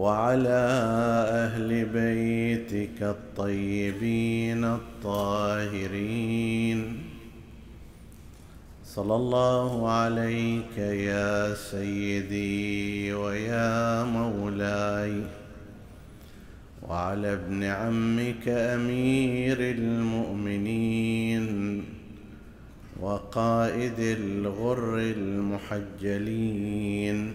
وعلى أهل بيتك الطيبين الطاهرين. صلى الله عليك يا سيدي ويا مولاي. وعلى ابن عمك أمير المؤمنين. وقائد الغر المحجلين.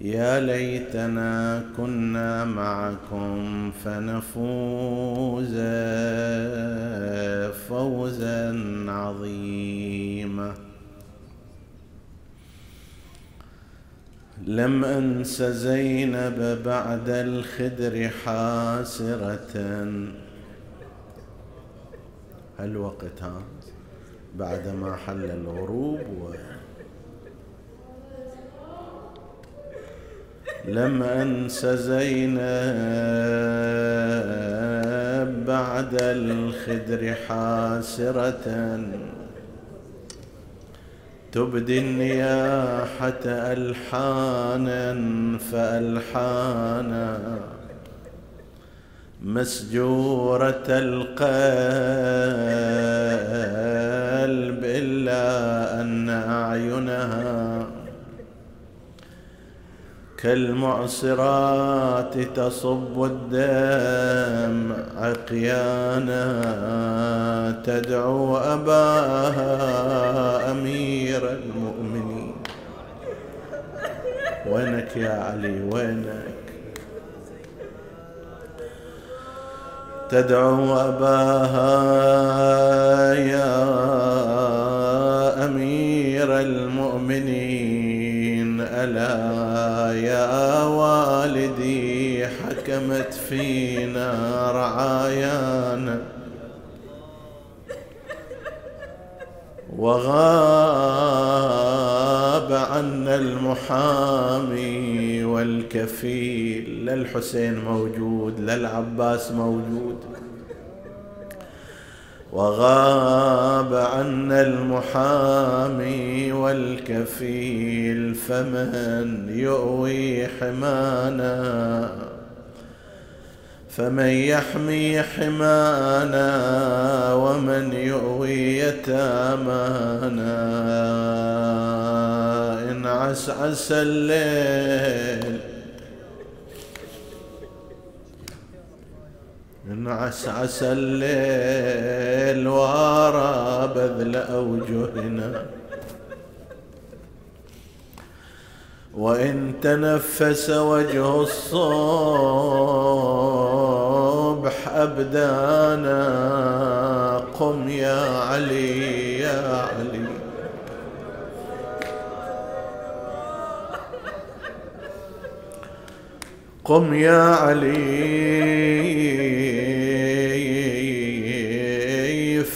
يا ليتنا كنا معكم فنفوز فوزا عظيما. لم أنس زينب بعد الخدر حاسرة. هالوقت ها؟ بعد ما حل الغروب و لم أنس زينب بعد الخدر حاسرة. تبدي النياحة ألحانا فألحانا. مسجورة القلب إلا أن أعينها كالمعصرات تصب الدم عقيانا تدعو أباها أمير المؤمنين. وينك يا علي؟ وينك؟ تدعو أباها يا أمير المؤمنين. ألا يا والدي حكمت فينا رعايانا. وغاب عنا المحامي والكفيل لا الحسين موجود لا العباس موجود. وغاب عنا المحامي والكفيل فمن يؤوي حمانا؟ فمن يحمي حمانا؟ ومن يؤوي يتامانا؟ إن عسعس الليل إن عسعس الليل وارى بذل أوجهنا. وإن تنفس وجه الصبح أبدانا قم يا علي يا علي. قم يا علي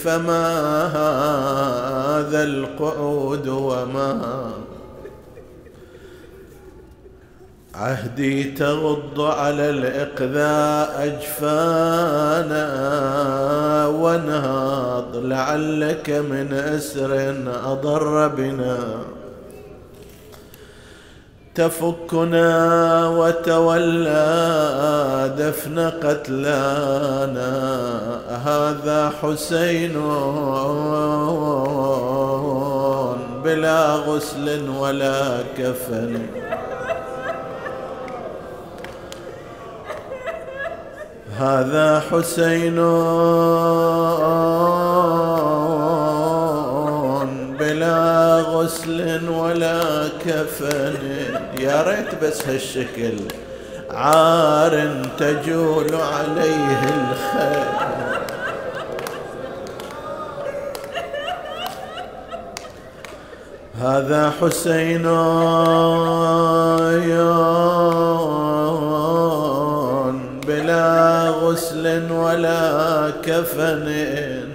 فما هذا القعود وما عهدي تغض على الإقذاء أجفانا وانهض لعلك من أسر أضر بنا. تفكنا وتولى دفن قتلانا. هذا حسين بلا غسل ولا كفن. هذا حسين بلا غسل ولا كفن. يا ريت بس هالشكل عار تجول عليه الخيل هذا حسين بلا غسل ولا كفن.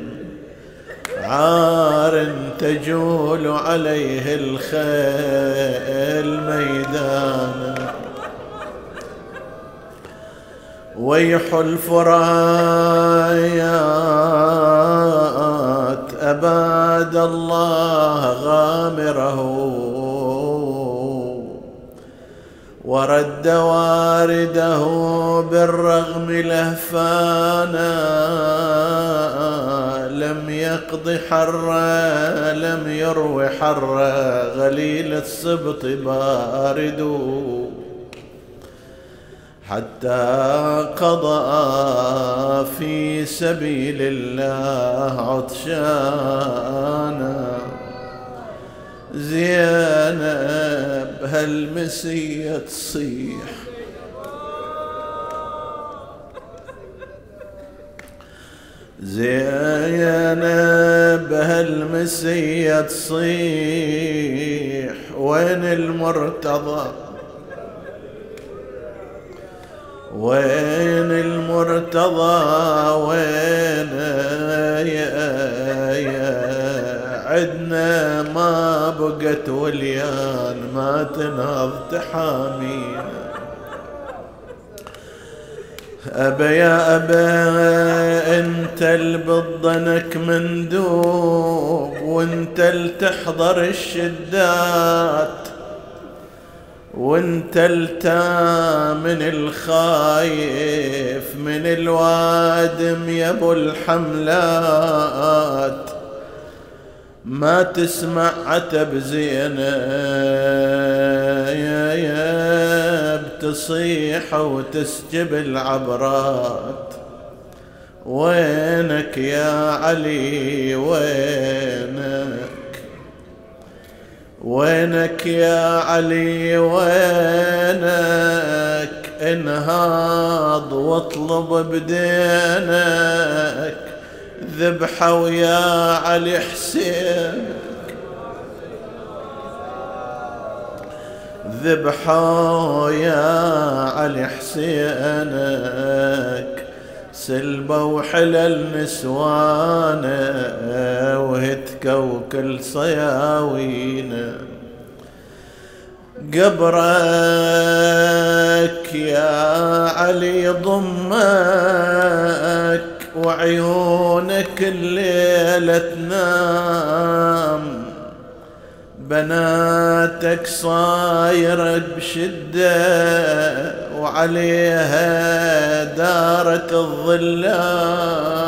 عار تجول عليه الخيل ميدانا ويح الفرايات أباد الله غامره. ورد وارده بالرغم لهفانا. لم يقض حرا لم يروي حرا غليل السبط بارد. حتى قضى في سبيل الله عطشانا. زينب هالمسية تصيح زينب هالمسية تصيح وين المرتضى؟ وين المرتضى؟ وين يا يا عدنا ما بقت وليان ما تنهض تحامينا. أبا يا أبا أنت البضنك مندوب وأنت التحضر الشدات وأنت التامن الخايف من الوادم يا أبو الحملات. ما تسمع عتب زينة بتصيح وتسجب العبرات. وينك يا علي؟ وينك؟ وينك يا علي؟ وينك؟ انهاض واطلب بدينك. ذبحة ويا علي حسين. ذبحة يا علي حسينك سلبة وحلل نسوانه وهتكة وكل صياوينه قبرك يا علي ضمك وعيونك الليلة تنام. بناتك صايرة بشدة وعليها دارت الظلام.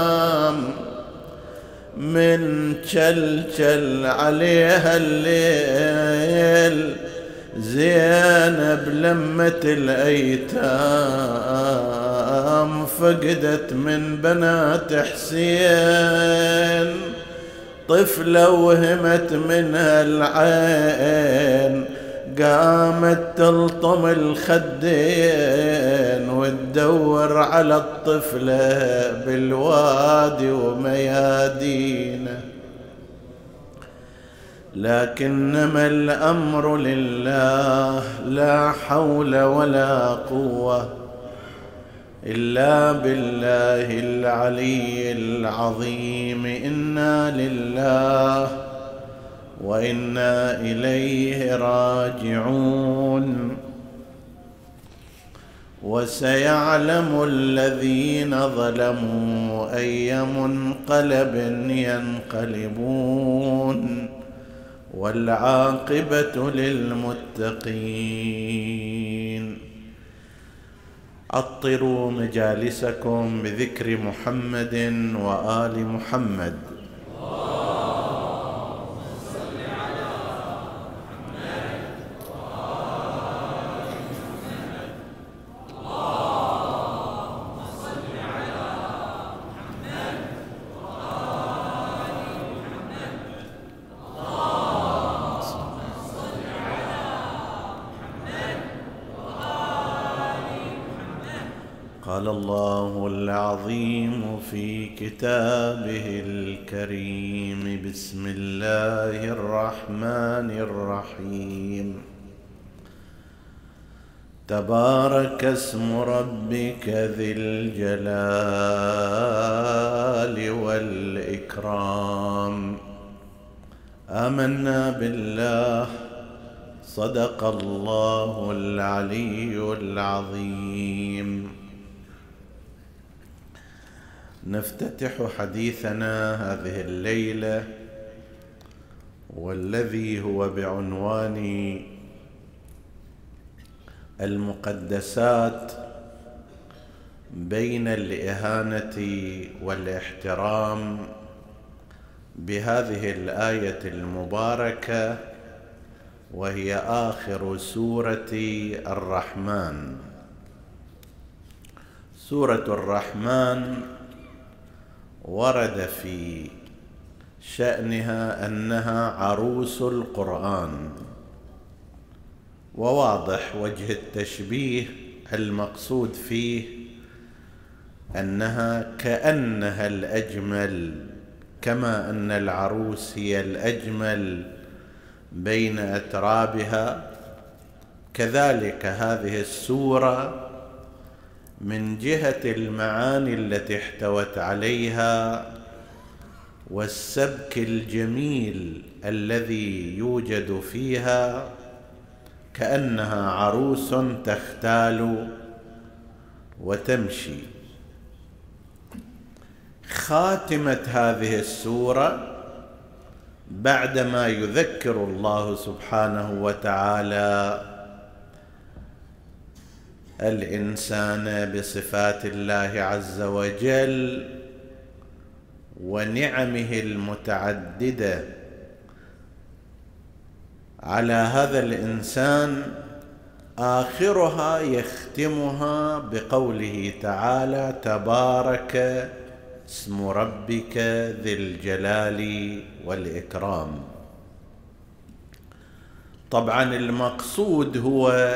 من شل عليها الليل زينب لمة الأيتام. فقدت من بنات حسين. طفلة وهمت منها العين قامت تلطم الخدين وتدور على الطفلة بالوادي وميادينه لكنما الأمر لله لا حول ولا قوة. إلا بالله العلي العظيم. إنا لله وإنا إليه راجعون. وسيعلم الذين ظلموا أي منقلب ينقلبون. والعاقبة للمتقين. عطروا مجالسكم بذكر محمد وآل محمد. الرحيم. تبارك اسم ربك ذي الجلال والإكرام. آمنا بالله. صدق الله العلي العظيم. نفتتح حديثنا هذه الليلة والذي هو بعنوان المقدسات بين الإهانة والإحترام. بهذه الآية المباركة وهي آخر سورة الرحمن. سورة الرحمن ورد في شأنها أنها عروس القرآن. وواضح وجه التشبيه المقصود فيه أنها كأنها الأجمل كما أن العروس هي الأجمل بين أترابها. كذلك هذه السورة من جهة المعاني التي احتوت عليها والسبك الجميل الذي يوجد فيها كأنها عروس تختال وتمشي. خاتمه هذه السورة بعدما يذكر الله سبحانه وتعالى الإنسان بصفات الله عز وجل ونعمه المتعددة. على هذا الإنسان آخرها يختمها بقوله تعالى تبارك اسم ربك ذي الجلال والإكرام. طبعا المقصود هو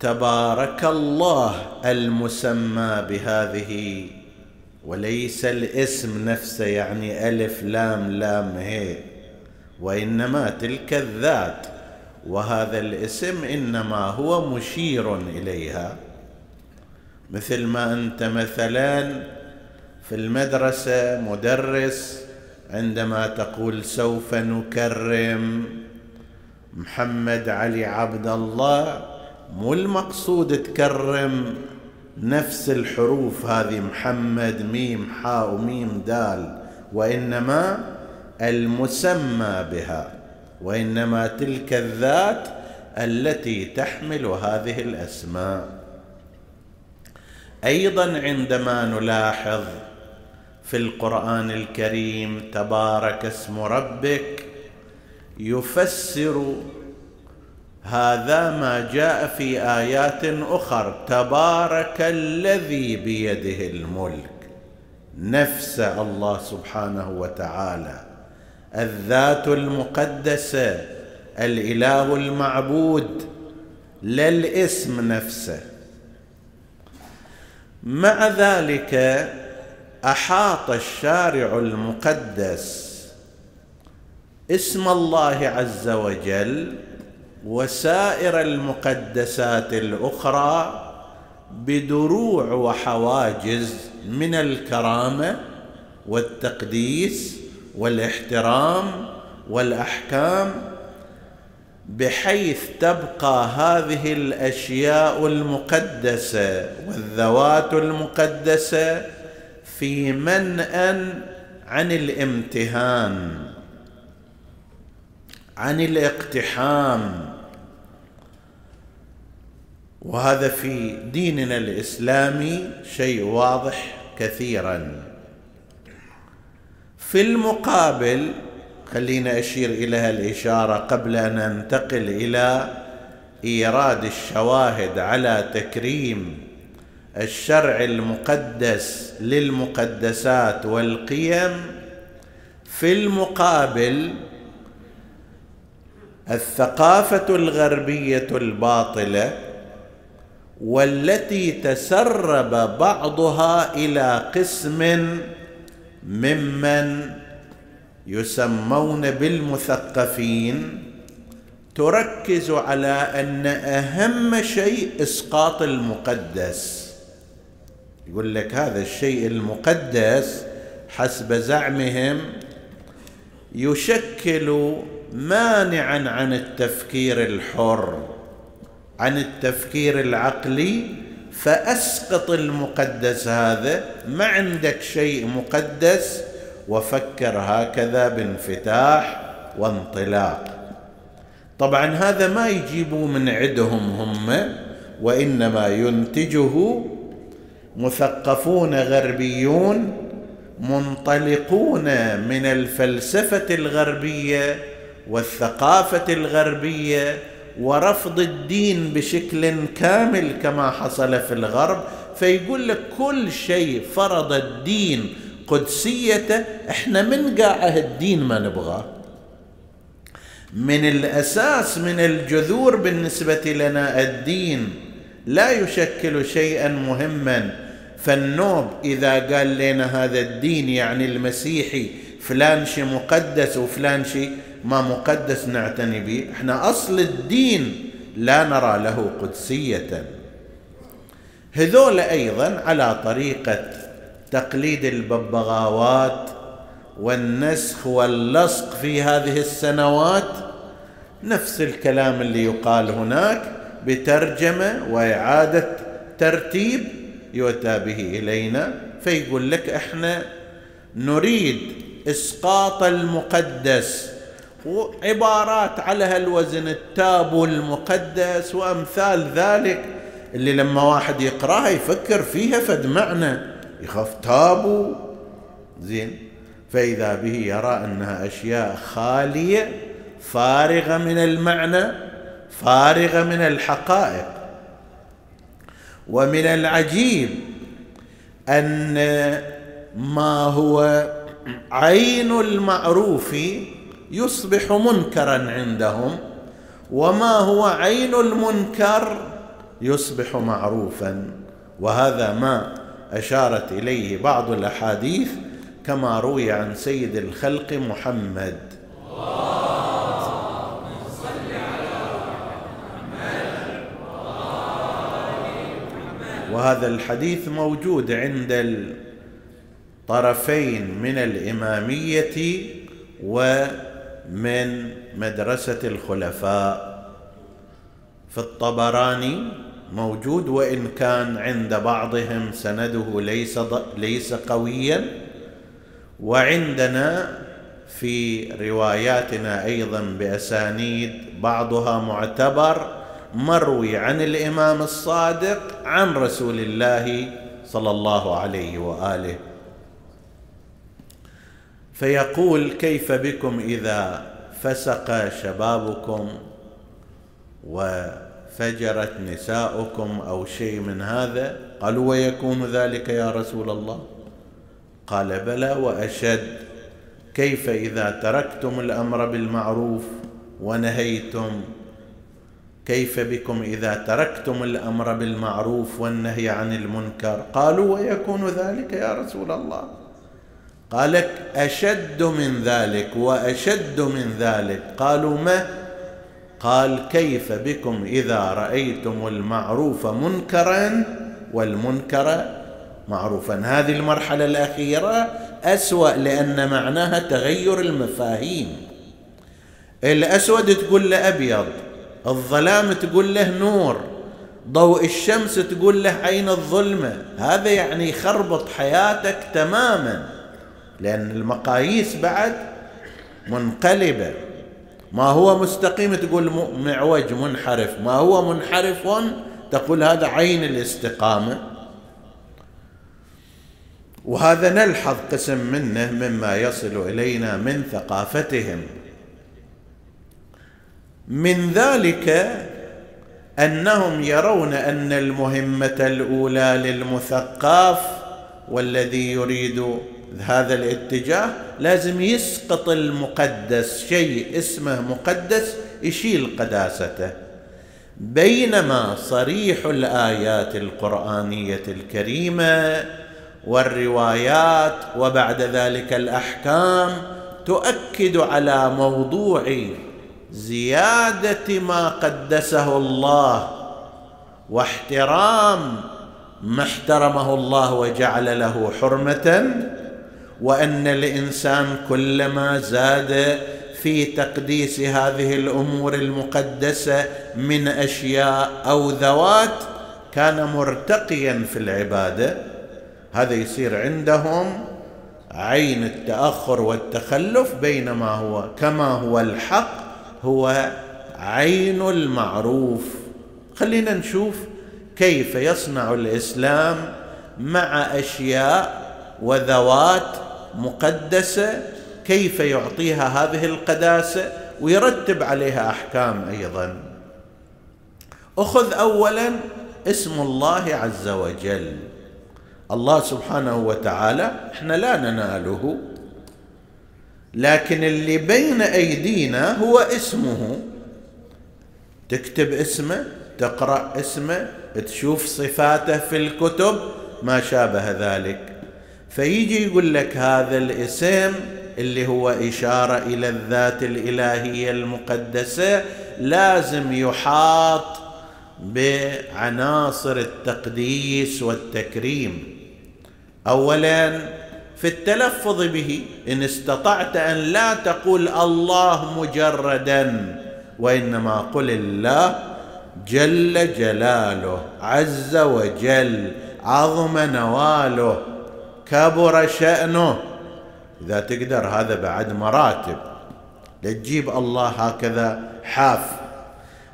تبارك الله المسمى بهذه وليس الاسم نفسه يعني ألف لام لام هي وإنما تلك الذات. وهذا الاسم إنما هو مشير إليها. مثل ما أنت مثلا في المدرسة مدرس عندما تقول سوف نكرم محمد علي عبد الله مو المقصود تكرم. نفس الحروف هذه محمد ميم حاء وميم دال. وإنما المسمى بها. وإنما تلك الذات التي تحمل هذه الأسماء. أيضا عندما نلاحظ في القرآن الكريم تبارك اسم ربك يفسر هذا ما جاء في آيات أخر. تبارك الذي بيده الملك. نفس الله سبحانه وتعالى. الذات المقدسه الإله المعبود لا الاسم نفسه. مع ذلك أحاط الشارع المقدس. اسم الله عز وجل وسائر المقدسات الأخرى بدروع وحواجز من الكرامة والتقديس والإحترام والأحكام بحيث تبقى هذه الأشياء المقدسة والذوات المقدسة في منأى عن الامتهان عن الاقتحام. وهذا في ديننا الإسلامي شيء واضح كثيرا. في المقابل خلينا أشير إلى هالاشاره قبل أن ننتقل إلى إيراد الشواهد على تكريم الشرع المقدس للمقدسات والقيم. في المقابل الثقافة الغربية الباطلة والتي تسرب بعضها إلى قسم ممن يسمون بالمثقفين تركز على أن أهم شيء إسقاط المقدس. يقول لك هذا الشيء المقدس حسب زعمهم يشكل مانعا عن التفكير الحر. عن التفكير العقلي فأسقط المقدس هذا ما عندك شيء مقدس وفكر هكذا بانفتاح وانطلاق. طبعا هذا ما يجيبوا من عدهم هم وإنما ينتجه مثقفون غربيون منطلقون من الفلسفة الغربية والثقافة الغربية ورفض الدين بشكل كامل كما حصل في الغرب فيقول لك كل شيء فرض الدين قدسيته إحنا من قاعة الدين ما نبغاه من الأساس من الجذور بالنسبة لنا الدين لا يشكل شيئا مهما. فالنوب إذا قال لنا هذا الدين يعني المسيحي فلان شيء مقدس وفلان شيء ما مقدس نعتني به. إحنا أصل الدين لا نرى له قدسية. هذول أيضا على طريقة تقليد الببغاوات والنسخ واللصق في هذه السنوات. نفس الكلام اللي يقال هناك بترجمة وإعادة ترتيب يؤتى به إلينا فيقول لك إحنا نريد إسقاط المقدس وعبارات على هالوزن التاب المقدس وأمثال ذلك اللي لما واحد يقرأها يفكر فيها فد معنى. يخاف تابو. زين. فإذا به يرى أنها أشياء خالية فارغة من المعنى فارغة من الحقائق. ومن العجيب أن ما هو عين المعروف يصبح منكرا عندهم وما هو عين المنكر؟ يصبح معروفا. وهذا ما أشارت إليه بعض الأحاديث كما روي عن سيد الخلق محمد. وهذا الحديث موجود عند الطرفين من الإمامية ومن مدرسة الخلفاء. في الطبراني موجود وإن كان عند بعضهم سنده ليس ليس قويا. وعندنا في رواياتنا أيضا بأسانيد بعضها معتبر مروي عن الإمام الصادق عن رسول الله صلى الله عليه وآله. فيقول كيف بكم إذا فسق شبابكم وفجرت نساؤكم أو شيء من هذا؟ قالوا ويكون ذلك يا رسول الله؟ قال بلى وأشد. كيف إذا تركتم الأمر بالمعروف ونهيتم؟ كيف بكم إذا تركتم الأمر بالمعروف والنهي عن المنكر؟ قالوا ويكون ذلك يا رسول الله. قالك أشد من ذلك وأشد من ذلك. قالوا ما؟ قال كيف بكم إذا رأيتم المعروف منكرا والمنكر معروفا؟ هذه المرحلة الأخيرة أسوأ لأن معناها تغير المفاهيم. الأسود تقول له أبيض الظلام تقول له نور ضوء الشمس تقول له عين الظلمة. هذا يعني يخربط حياتك تماما. لأن المقاييس بعد منقلبة. ما هو مستقيم تقول معوج منحرف. ما هو منحرف تقول هذا عين الاستقامة. وهذا نلحظ قسم منه مما يصل إلينا من ثقافتهم. من ذلك أنهم يرون أن المهمة الأولى للمثقف والذي يريد هذا الاتجاه لازم يسقط المقدس شيء اسمه مقدس يشيل قداسته. بينما صريح الآيات القرآنية الكريمة والروايات وبعد ذلك الأحكام تؤكد على موضوع زيادة ما قدسه الله واحترام ما احترمه الله وجعل له حرمة. وأن الإنسان كلما زاد في تقديس هذه الأمور المقدسة من أشياء أو ذوات كان مرتقيا في العبادة هذا يصير عندهم عين التأخر والتخلف بينما هو كما هو الحق هو عين المعروف. خلينا نشوف كيف يصنع الإسلام مع أشياء وذوات مقدسة كيف يعطيها هذه القداسة؟ ويرتب عليها أحكام أيضا. أخذ اولا اسم الله عز وجل. الله سبحانه وتعالى إحنا لا نناله. لكن اللي بين أيدينا هو اسمه. تكتب اسمه تقرأ اسمه تشوف صفاته في الكتب ما شابه ذلك. فيجي يقول لك هذا الاسم اللي هو إشارة إلى الذات الإلهية المقدسة لازم يحاط بعناصر التقديس والتكريم. اولا في التلفظ به إن استطعت أن لا تقول الله مجردا وإنما قل الله جل جلاله عز وجل عظم نواله. كبر شأنه. إذا تقدر هذا بعد مراتب. لتجيب الله هكذا حاف.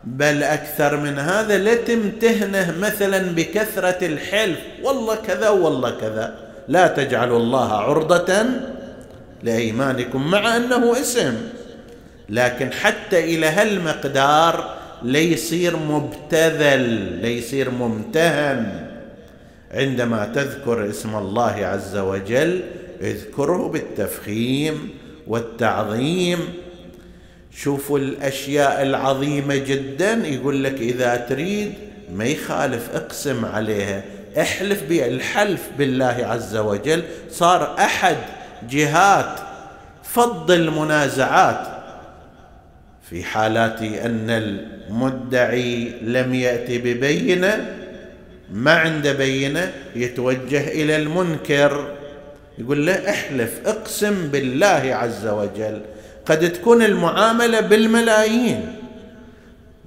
بل أكثر من هذا لا تمتهنه مثلا بكثرة الحلف. والله كذا والله كذا. لا تجعلوا الله عرضة لإيمانكم مع أنه اسم. لكن حتى إلى هالمقدار ليصير مبتذل ليصير ممتهن. عندما تذكر اسم الله عز وجل اذكره بالتفخيم والتعظيم. شوفوا الأشياء العظيمة جدا يقول لك إذا تريد ما يخالف اقسم عليها احلف بالحلف بالله عز وجل. صار أحد جهات فض المنازعات. في حالات أن المدعي لم يأتي ببينة ما عنده بينة يتوجه إلى المنكر. يقول له أحلف اقسم بالله عز وجل قد تكون المعاملة بالملايين.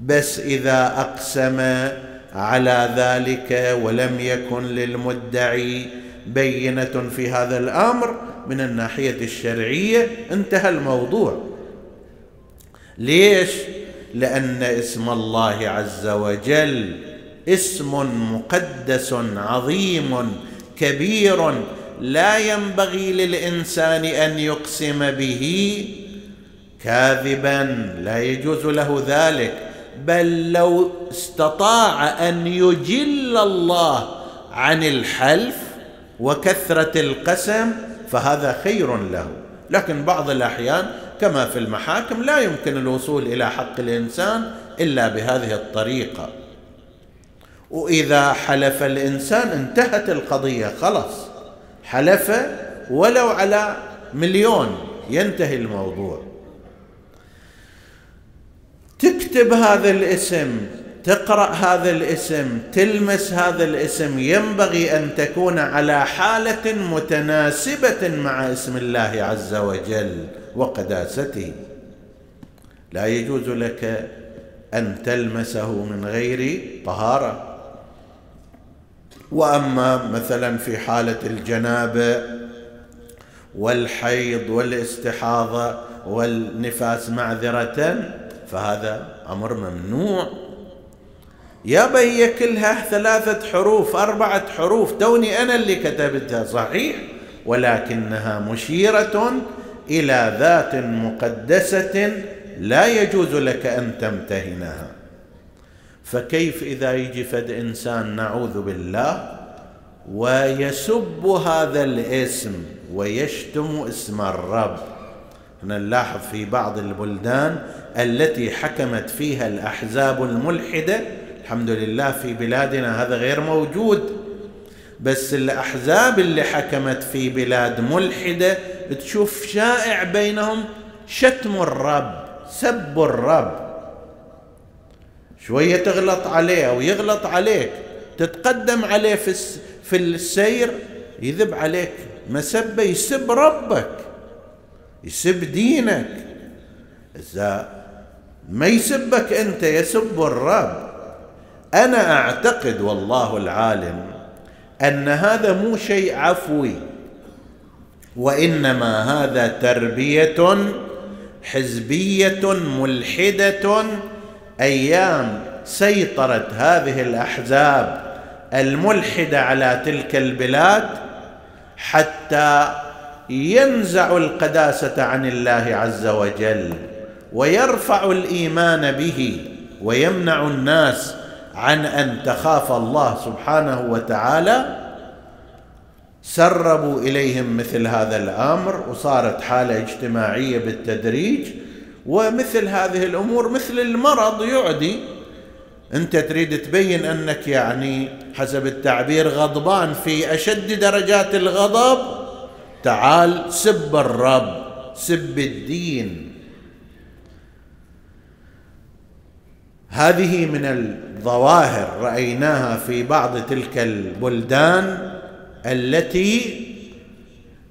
بس إذا أقسم على ذلك ولم يكن للمدعي بينة في هذا الأمر من الناحية الشرعية انتهى الموضوع. ليش؟ لأن اسم الله عز وجل اسم مقدس عظيم كبير لا ينبغي للإنسان أن يقسم به. كاذبا لا يجوز له ذلك بل لو استطاع أن يجل الله عن الحلف وكثرة القسم فهذا خير له. لكن بعض الأحيان كما في المحاكم لا يمكن الوصول إلى حق الإنسان إلا بهذه الطريقة. وإذا حلف الإنسان انتهت القضية خلاص. حلف ولو على مليون ينتهي الموضوع. تكتب هذا الاسم تقرأ هذا الاسم تلمس هذا الاسم ينبغي أن تكون على حالة متناسبة مع اسم الله عز وجل وقداسته. لا يجوز لك أن تلمسه من غير طهارة. وأما مثلا في حالة الجنابة والحيض والاستحاضة والنفاس معذرة فهذا أمر ممنوع. يا هي كلها ثلاثة حروف أربعة حروف توني أنا اللي كتبتها صحيح ولكنها مشيرة إلى ذات مقدسة لا يجوز لك أن تمتهنها. فكيف إذا يجي فد إنسان نعوذ بالله ويسب هذا الاسم ويشتم اسم الرب؟ نلاحظ في بعض البلدان التي حكمت فيها الأحزاب الملحدة الحمد لله في بلادنا هذا غير موجود بس الأحزاب اللي حكمت في بلاد ملحدة تشوف شائع بينهم شتم الرب سب الرب. شوية تغلط عليه أو يغلط عليك. تتقدم عليه في في السير يذب عليك مسبة يسب ربك يسب دينك. إذا ما يسبك أنت يسب الرب. أنا أعتقد والله العالم أن هذا مو شيء عفوي وإنما هذا تربية حزبية ملحدة أيام سيطرت هذه الأحزاب الملحدة على تلك البلاد حتى ينزع القداسة عن الله عز وجل ويرفع الإيمان به ويمنع الناس عن أن تخاف الله سبحانه وتعالى. سربوا إليهم مثل هذا الأمر وصارت حالة اجتماعية بالتدريج. ومثل هذه الأمور مثل المرض يعدي. أنت تريد تبين أنك يعني حسب التعبير غضبان في أشد درجات الغضب. تعال سب الرب سب الدين. هذه من الظواهر رأيناها في بعض تلك البلدان التي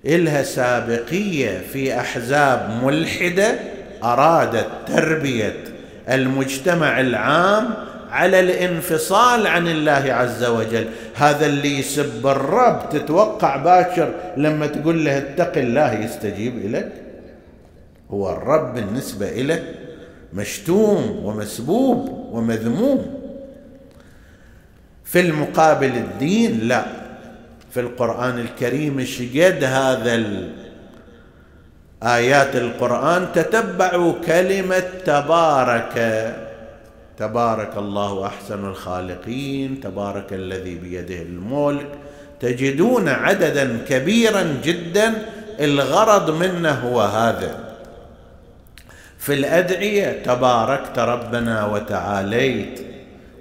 إلها سابقية في أحزاب ملحدة. ارادت تربيه المجتمع العام على الانفصال عن الله عز وجل. هذا اللي يسب الرب. تتوقع باكر لما تقول له اتق الله يستجيب لك هو الرب بالنسبة له مشتوم ومسبوب ومذموم. في المقابل الدين لا. في القرآن الكريم شقد هذا آيات القرآن تتبعوا كلمة تبارك. تبارك الله أحسن الخالقين تبارك الذي بيده الملك. تجدون عددا كبيرا جدا الغرض منه هو هذا. في الأدعية تباركت ربنا وتعاليت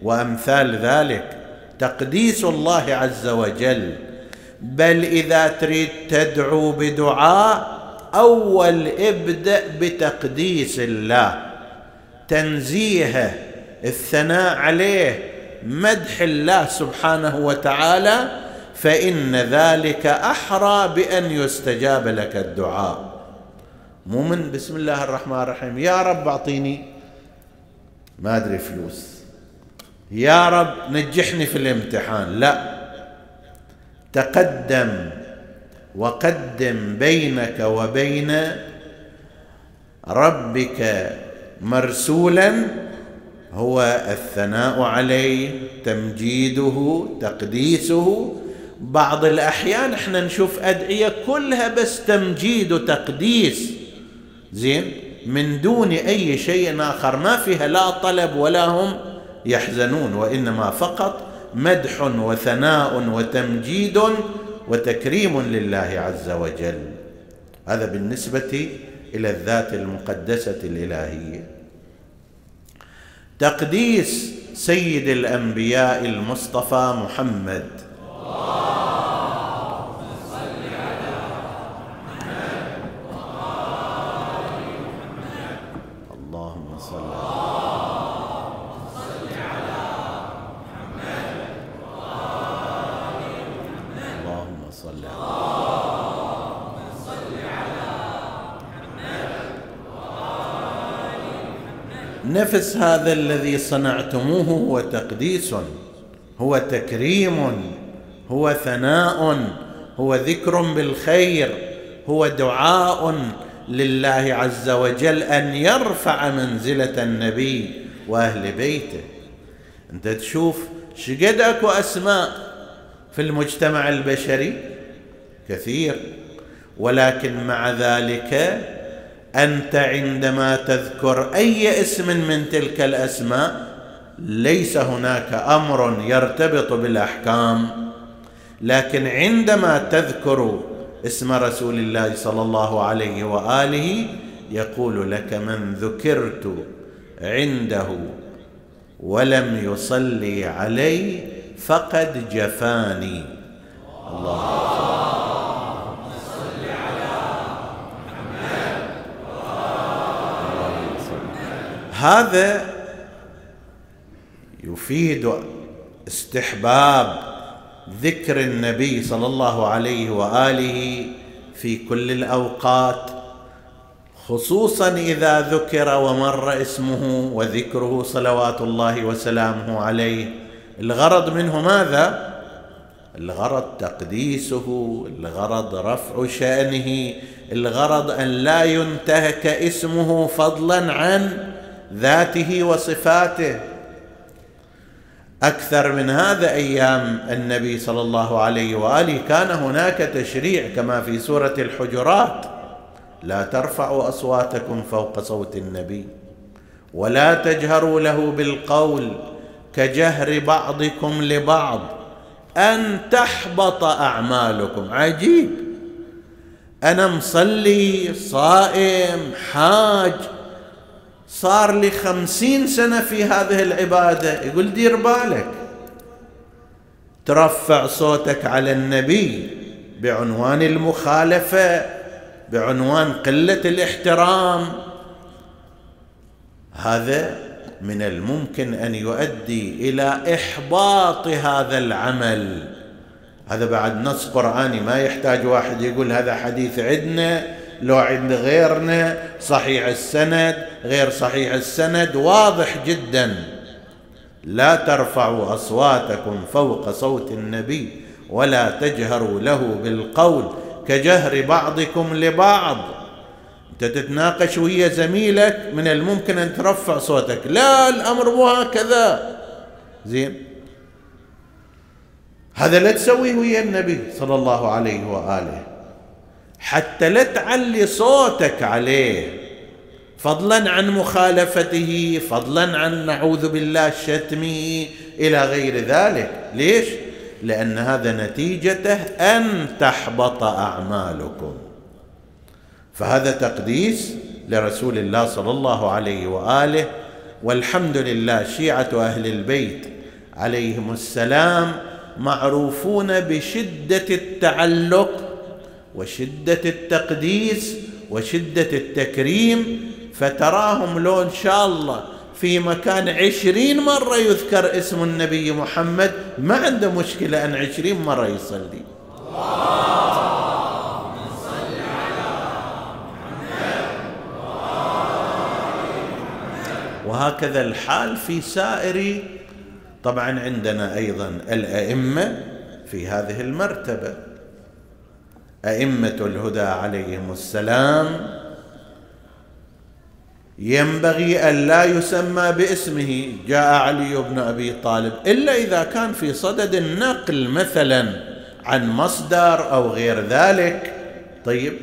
وأمثال ذلك تقديس الله عز وجل. بل إذا تريد تدعو بدعاء أول إبدأ بتقديس الله تنزيهه الثناء عليه مدح الله سبحانه وتعالى فإن ذلك أحرى بأن يستجاب لك الدعاء. مو من بسم الله الرحمن الرحيم يا رب أعطيني ما أدري فلوس. يا رب نجحني في الامتحان. لا. تقدم. وقدم بينك وبين ربك مرسولا هو الثناء عليه تمجيده تقديسه. بعض الأحيان إحنا نشوف أدعية كلها بس تمجيد وتقديس. زين؟ من دون أي شيء آخر. ما فيها لا طلب ولا هم يحزنون وإنما فقط مدح وثناء وتمجيد وتكريم لله عز وجل. هذا بالنسبة إلى الذات المقدسة الإلهية. تقديس سيد الأنبياء المصطفى محمد نفس هذا الذي صنعتموه هو تقديس هو تكريم هو ثناء هو ذكر بالخير هو دعاء لله عز وجل أن يرفع منزلة النبي وأهل بيته. أنت تشوف شقد أكو أسماء في المجتمع البشري؟ كثير. ولكن مع ذلك أنت عندما تذكر أي اسم من تلك الأسماء ليس هناك أمر يرتبط بالأحكام. لكن عندما تذكر اسم رسول الله صلى الله عليه وآله يقول لك من ذكرت عنده ولم يصلي علي فقد جفاني. الله هذا يفيد استحباب ذكر النبي صلى الله عليه وآله في كل الأوقات خصوصا إذا ذكر ومر اسمه وذكره صلوات الله وسلامه عليه. الغرض منه ماذا؟ الغرض تقديسه الغرض رفع شأنه الغرض أن لا ينتهك اسمه فضلا عن ذاته وصفاته. أكثر من هذا أيام النبي صلى الله عليه وآله كان هناك تشريع كما في سورة الحجرات. لا ترفعوا أصواتكم فوق صوت النبي ولا تجهروا له بالقول كجهر بعضكم لبعض أن تحبط أعمالكم. عجيب. أنا مصلي صائم حاج صار لي خمسين سنة في هذه العبادة. يقول دير بالك. ترفع صوتك على النبي بعنوان المخالفة بعنوان قلة الاحترام. هذا من الممكن أن يؤدي إلى إحباط هذا العمل. هذا بعد نص قرآني ما يحتاج واحد يقول هذا حديث عندنا لو عند غيرنا صحيح السند غير صحيح السند واضح جدا. لا ترفعوا أصواتكم فوق صوت النبي ولا تجهروا له بالقول كجهر بعضكم لبعض. أنت تتناقش ويا زميلك من الممكن أن ترفع صوتك. لا الأمر مو هكذا. زين. هذا لا تسويه ويا النبي صلى الله عليه وآله. حتى لا تعلي صوتك عليه. فضلا عن مخالفته فضلا عن نعوذ بالله شتمه إلى غير ذلك. ليش؟ لأن هذا نتيجته أن تحبط أعمالكم. فهذا تقديس لرسول الله صلى الله عليه وآله. والحمد لله شيعة أهل البيت عليهم السلام معروفون بشدة التعلق وشدة التقديس وشدة التكريم فتراهم لو إن شاء الله في مكان عشرين مرة يذكر اسم النبي محمد ما عنده مشكلة أن عشرين مرة يصلي. وهكذا الحال في سائر طبعا عندنا أيضا الأئمة في هذه المرتبة. أئمة الهدى عليهم السلام. ينبغي أن لا يسمى باسمه جاء علي بن أبي طالب إلا إذا كان في صدد النقل مثلا عن مصدر أو غير ذلك. طيب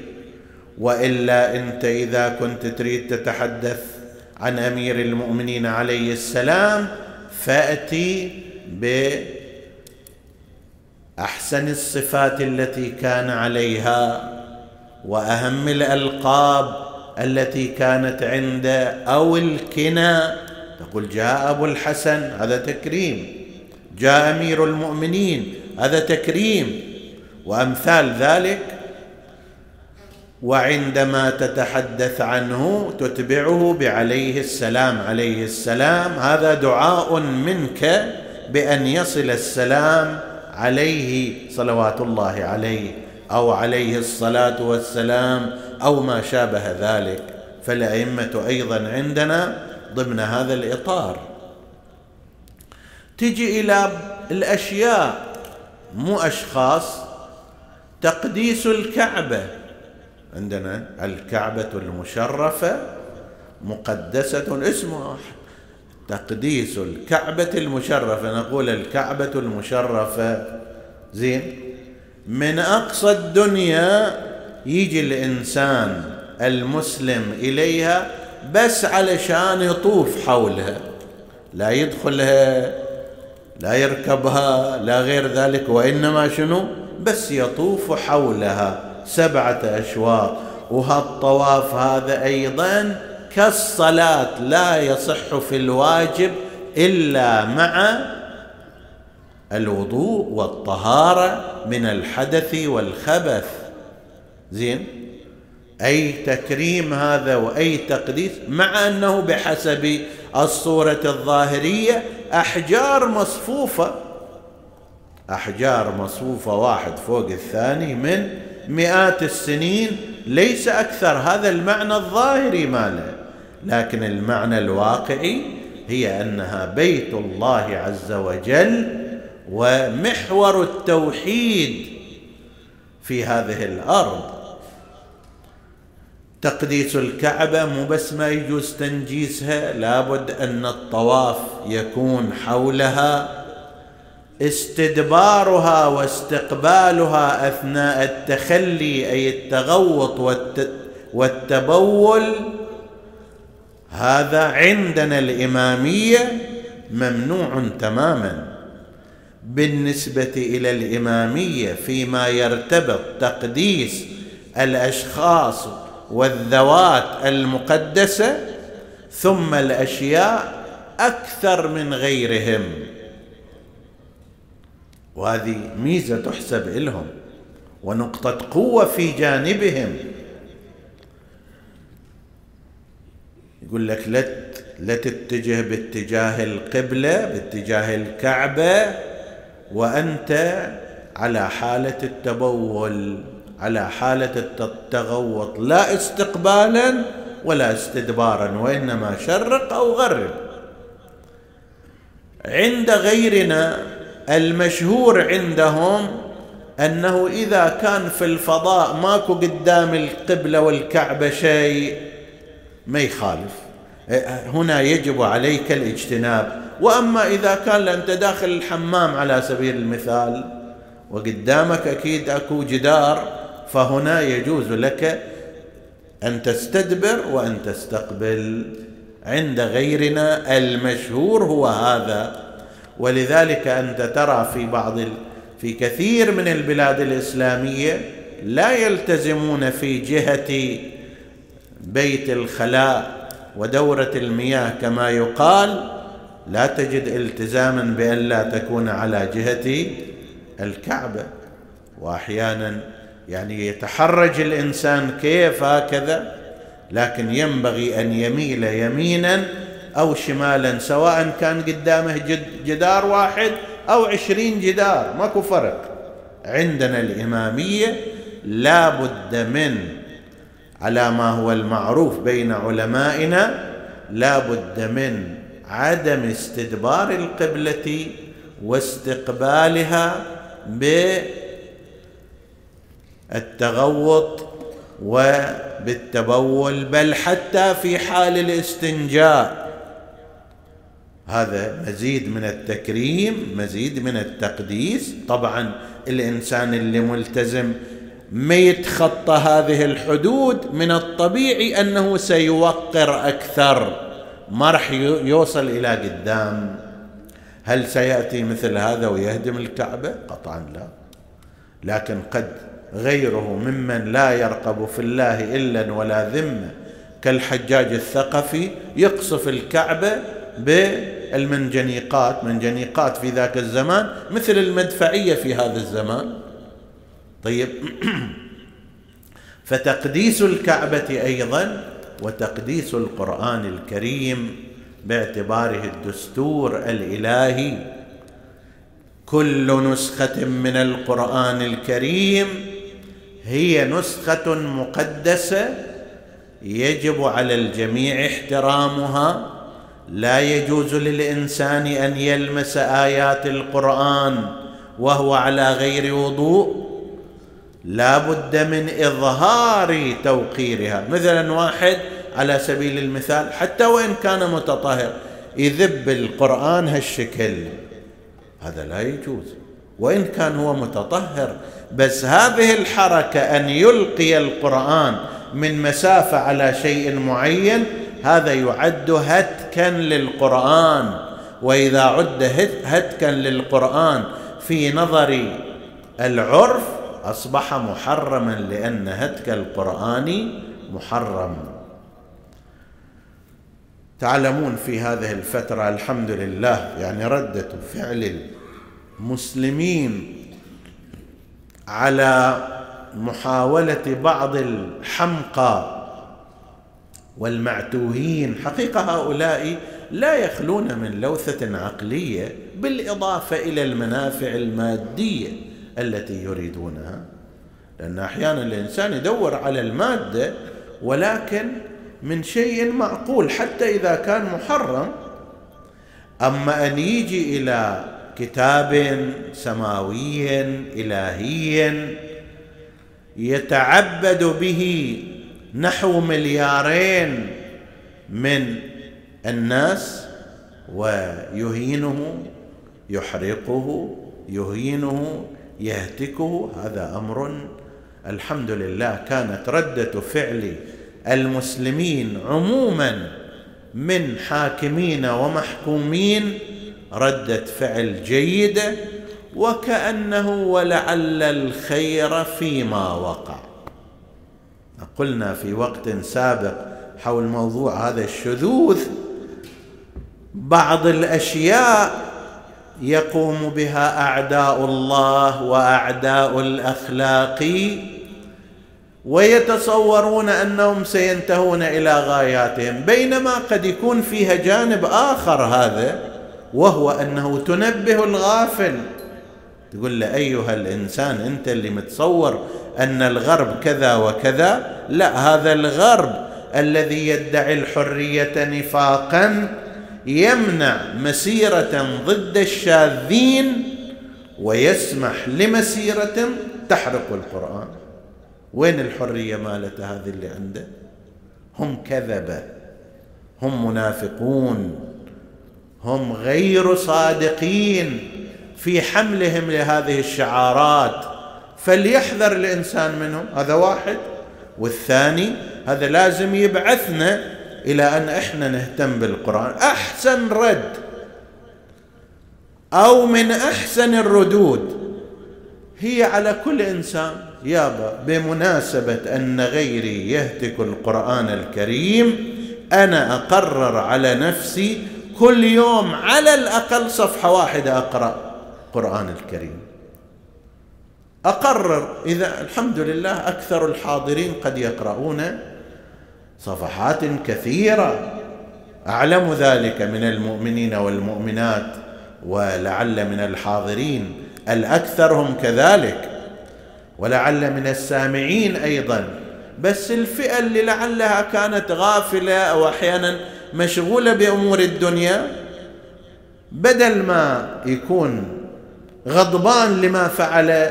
وإلا أنت إذا كنت تريد تتحدث عن أمير المؤمنين عليه السلام فأتي ب أحسن الصفات التي كان عليها وأهم الألقاب التي كانت عنده أو الكنى. تقول جاء أبو الحسن هذا تكريم. جاء أمير المؤمنين هذا تكريم. وأمثال ذلك وعندما تتحدث عنه تتبعه بعليه السلام. عليه السلام هذا دعاء منك بأن يصل السلام عليه صلوات الله عليه أو عليه الصلاة والسلام أو ما شابه ذلك. فالأئمة أيضا عندنا ضمن هذا الإطار. تجي إلى الأشياء مو أشخاص تقديس الكعبة. عندنا الكعبة المشرفة مقدسة اسمها تقديس الكعبة المشرفة. نقول الكعبة المشرفة زين. من أقصى الدنيا يجي الإنسان المسلم إليها بس علشان يطوف حولها. لا يدخلها لا يركبها لا غير ذلك وإنما شنو؟ بس يطوف حولها سبعة أشواط وهالطواف هذا أيضا كالصلاة لا يصح في الواجب إلا مع الوضوء والطهارة من الحدث والخبث. زين؟ أي تكريم هذا وأي تقديس مع أنه بحسب الصورة الظاهرية أحجار مصفوفة أحجار مصفوفة واحد فوق الثاني من مئات السنين ليس أكثر. هذا المعنى الظاهري ماله. لكن المعنى الواقعي هي أنها بيت الله عز وجل ومحور التوحيد في هذه الأرض. تقديس الكعبة مو بس ما يجوز تنجيسها لابد أن الطواف يكون حولها استدبارها واستقبالها أثناء التخلي أي التغوط والتبول هذا عندنا الإمامية ممنوع تماما. بالنسبة إلى الإمامية فيما يرتبط تقديس الأشخاص والذوات المقدسة ثم الأشياء أكثر من غيرهم. وهذه ميزة تحسب لهم ونقطة قوة في جانبهم. يقول لك لا لا تتجه باتجاه القبلة باتجاه الكعبة وأنت على حالة التبول على حالة التغوط لا استقبالا ولا استدبارا وإنما شرق أو غرب. عند غيرنا المشهور عندهم أنه إذا كان في الفضاء ماكو قدام القبلة والكعبة شيء ما يخالف. هنا يجب عليك الاجتناب. وأما إذا كان أنت داخل الحمام على سبيل المثال وقدامك أكيد أكو جدار فهنا يجوز لك أن تستدبر وأن تستقبل. عند غيرنا المشهور هو هذا. ولذلك أنت ترى في بعض في كثير من البلاد الإسلامية لا يلتزمون في جهة بيت الخلاء. ودورة المياه كما يقال لا تجد التزاما بأن لا تكون على جهة الكعبة. واحيانا يعني يتحرج الإنسان كيف هكذا لكن ينبغي أن يميل يمينا أو شمالا سواء كان قدامه جدار واحد أو عشرين جدار. ماكو فرق. عندنا الإمامية لا بد من على ما هو المعروف بين علمائنا لا بد من عدم استدبار القبلة واستقبالها بالتغوط وبالتبول بل حتى في حال الاستنجاء. هذا مزيد من التكريم مزيد من التقديس. طبعا الإنسان اللي ملتزم ما يتخطى هذه الحدود من الطبيعي أنه سيوقر أكثر. ما راح يوصل إلى قدام. هل سيأتي مثل هذا ويهدم الكعبة؟ قطعا لا. لكن قد غيره ممن لا يرقب في الله إلا ولا ذمة. كالحجاج الثقفي يقصف الكعبة بالمنجنيقات منجنيقات في ذاك الزمان مثل المدفعية في هذا الزمان. طيب. فتقديس الكعبة أيضا وتقديس القرآن الكريم باعتباره الدستور الإلهي. كل نسخة من القرآن الكريم هي نسخة مقدسة يجب على الجميع احترامها. لا يجوز للإنسان أن يلمس آيات القرآن وهو على غير وضوء. لا بد من إظهار توقيرها. مثلا واحد على سبيل المثال حتى وإن كان متطهر يذب القرآن هالشكل. هذا لا يجوز. وإن كان هو متطهر بس هذه الحركة أن يلقي القرآن من مسافة على شيء معين هذا يعد هتكا للقرآن. وإذا عد هتكا للقرآن في نظر العرف أصبح محرما لأن هتك القرآن محرم. تعلمون في هذه الفترة الحمد لله يعني ردة فعل المسلمين على محاولة بعض الحمقى والمعتوهين. حقيقة هؤلاء لا يخلون من لوثة عقلية بالإضافة إلى المنافع المادية. التي يريدونها. لأن أحيانا الإنسان يدور على المادة ولكن من شيء معقول حتى إذا كان محرم. أما أن يجي إلى كتاب سماوي إلهي يتعبد به نحو مليارين من الناس ويهينه يحرقه يهينه يهتكه هذا أمر. الحمد لله كانت ردة فعل المسلمين عموما من حاكمين ومحكومين ردة فعل جيده وكأنه ولعل الخير فيما وقع. قلنا في وقت سابق حول موضوع هذا الشذوذ بعض الأشياء يقوم بها أعداء الله وأعداء الأخلاق ويتصورون أنهم سينتهون إلى غاياتهم. بينما قد يكون فيها جانب آخر هذا وهو أنه تنبه الغافل. تقول له أيها الإنسان أنت اللي متصور أن الغرب كذا وكذا؟ لا هذا الغرب الذي يدعي الحرية نفاقا يمنع مسيرة ضد الشاذين ويسمح لمسيرة تحرق القرآن. وين الحرية مالته هذه اللي عنده؟ هم كذبه هم منافقون هم غير صادقين في حملهم لهذه الشعارات. فليحذر الإنسان منهم هذا واحد. والثاني هذا لازم يبعثنا إلى أن إحنا نهتم بالقرآن. أحسن رد. أو من أحسن الردود. هي على كل إنسان. يابا بمناسبة أن غيري يهتك القرآن الكريم أنا أقرر على نفسي كل يوم على الأقل صفحة واحدة أقرأ القران الكريم. أقرر إذا الحمد لله أكثر الحاضرين قد يقرؤون صفحات كثيرة. أعلم ذلك من المؤمنين والمؤمنات ولعل من الحاضرين الاكثر هم كذلك ولعل من السامعين أيضا. بس الفئة اللي لعلها كانت غافلة أو أحيانا مشغولة بأمور الدنيا بدل ما يكون غضبان لما فعل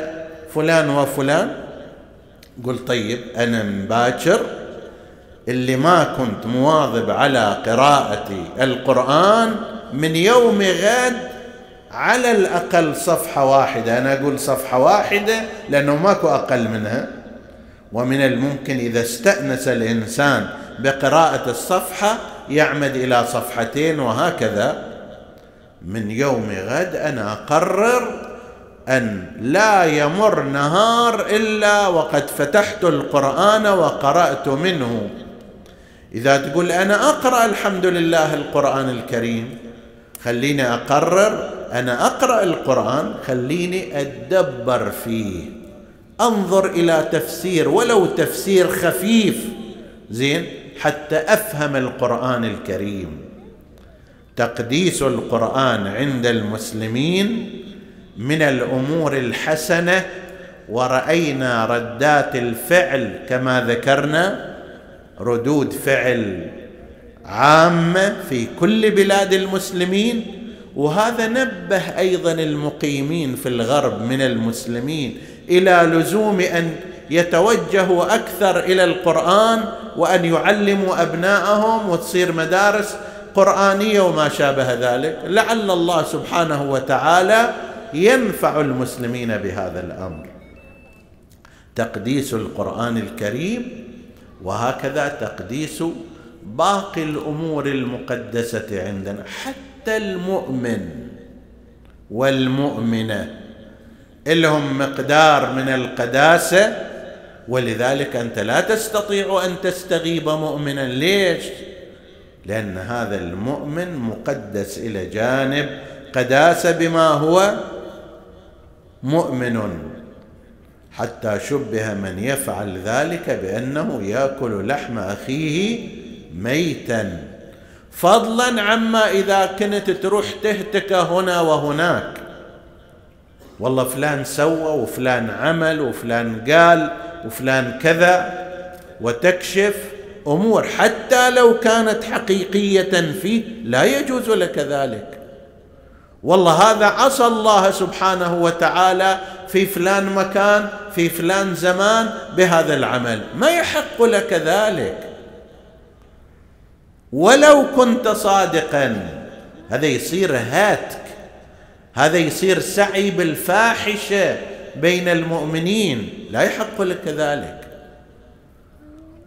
فلان وفلان قل طيب أنا من باكر اللي ما كنت مواظب على قراءة القرآن من يوم غد على الأقل صفحة واحدة. أنا أقول صفحة واحدة لأنه ماكو أقل منها. ومن الممكن إذا استأنس الإنسان بقراءة الصفحة يعمد إلى صفحتين وهكذا. من يوم غد أنا أقرر أن لا يمر نهار إلا وقد فتحت القرآن وقرأت منه. إذا تقول أنا أقرأ الحمد لله القرآن الكريم خليني أقرر أنا أقرأ القرآن خليني أدبر فيه. أنظر إلى تفسير ولو تفسير خفيف زين حتى أفهم القرآن الكريم. تقديس القرآن عند المسلمين من الأمور الحسنة ورأينا ردات الفعل كما ذكرنا ردود فعل عامة في كل بلاد المسلمين وهذا نبه أيضا المقيمين في الغرب من المسلمين إلى لزوم أن يتوجهوا أكثر إلى القرآن وأن يعلموا ابناءهم وتصير مدارس قرآنية وما شابه ذلك. لعل الله سبحانه وتعالى ينفع المسلمين بهذا الأمر. تقديس القرآن الكريم وهكذا تقديس باقي الأمور المقدسة عندنا. حتى المؤمن والمؤمنة لهم مقدار من القداسة ولذلك أنت لا تستطيع أن تستغيب مؤمنا. ليش؟ لأن هذا المؤمن مقدس إلى جانب قداسة بما هو مؤمن. حتى شبه من يفعل ذلك بأنه يأكل لحم أخيه ميتا. فضلا عما إذا كنت تروح تهتك هنا وهناك. والله فلان سوى وفلان عمل وفلان قال وفلان كذا. وتكشف أمور حتى لو كانت حقيقية فيه لا يجوز لك ذلك. والله هذا عصى الله سبحانه وتعالى في فلان مكان في فلان زمان بهذا العمل. ما يحق لك ذلك. ولو كنت صادقا هذا يصير هاتك. هذا يصير سعي بالفاحشة بين المؤمنين. لا يحق لك ذلك.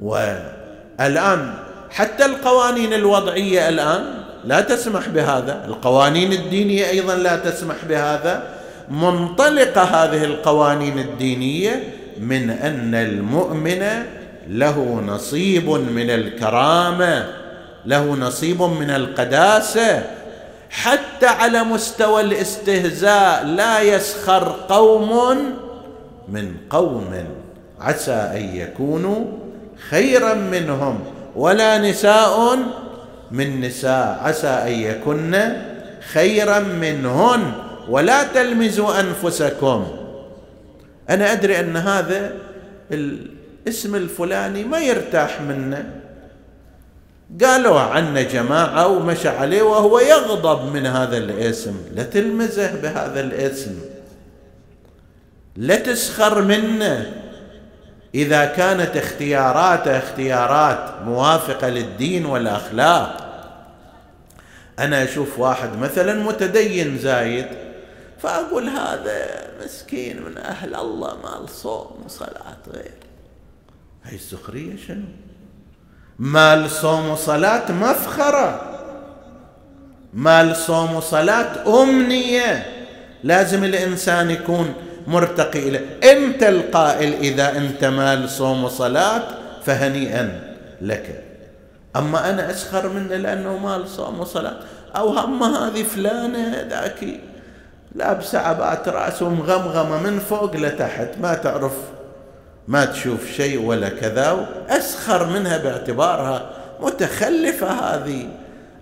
والآن حتى القوانين الوضعية الآن لا تسمح بهذا. القوانين الدينية أيضا لا تسمح بهذا. منطلقه هذه القوانين الدينية من أن المؤمن له نصيب من الكرامة له نصيب من القداسة. حتى على مستوى الاستهزاء لا يسخر قوم من قوم عسى أن يكونوا خيرا منهم ولا نساء من نساء عسى أن يكن خيرا منهن. ولا تلمزوا أنفسكم. أنا أدري أن هذا الاسم الفلاني ما يرتاح منه. قالوا عنه جماعة ومشى عليه وهو يغضب من هذا الاسم. لا تلمزه بهذا الاسم. لا تسخر منه. إذا كانت اختياراته اختيارات موافقة للدين والأخلاق. أنا أشوف واحد مثلا متدين زايد. فأقول هذا مسكين من أهل الله مال صوم وصلاة غير. هاي السخريه شنو؟ مال صوم وصلاة مفخرة. مال صوم وصلاة أمنية. لازم الإنسان يكون مرتقي إليه أنت القائل إذا أنت مال صوم وصلاة فهنيئا لك. أما أنا أسخر منه لأنه مال صوم وصلاة. أو هم هذه فلانة ذاك لابسة عبات رأس ومغمغمة من فوق لتحت. ما تعرف ما تشوف شيء ولا كذا أسخر منها باعتبارها متخلفة هذه.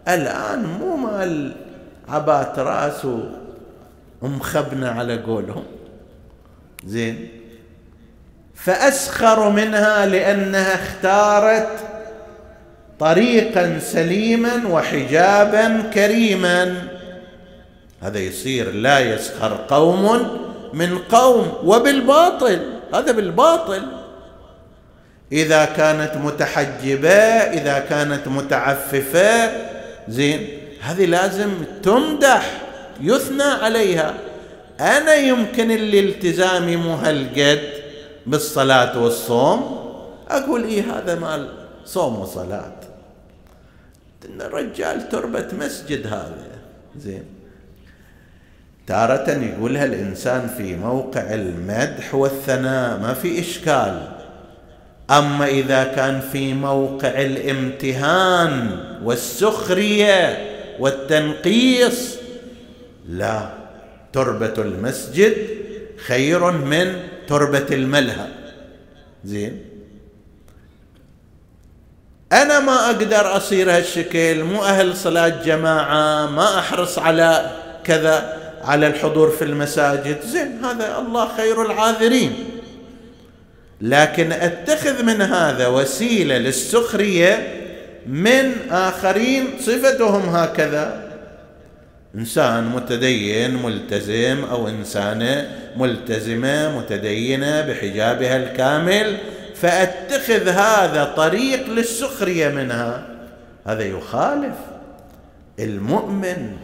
الآن مو مال عبات رأس ومخبنة على قولهم. زين. فأسخر منها لأنها اختارت طريقا سليما وحجابا كريما. هذا يصير لا يسخر قوم من قوم وبالباطل هذا بالباطل. إذا كانت متحجبة إذا كانت متعففة زين هذه لازم تمدح يثنى عليها. أنا يمكن الالتزام مو هالقد بالصلاة والصوم أقول إيه هذا مال صوم وصلاة. الرجال تربة مسجد هذا زين. تارة يقولها الإنسان في موقع المدح والثناء ما في إشكال. أما إذا كان في موقع الامتهان والسخرية والتنقيص لا. تربة المسجد خير من تربة الملهى. زين. أنا ما أقدر أصير هالشكل مو أهل صلاة جماعة ما أحرص على كذا. على الحضور في المساجد. زين هذا الله خير العاذرين. لكن أتخذ من هذا وسيلة للسخرية من آخرين صفتهم هكذا. إنسان متدين ملتزم أو انسانه ملتزمة متدينة بحجابها الكامل فأتخذ هذا طريق للسخرية منها. هذا يخالف المؤمن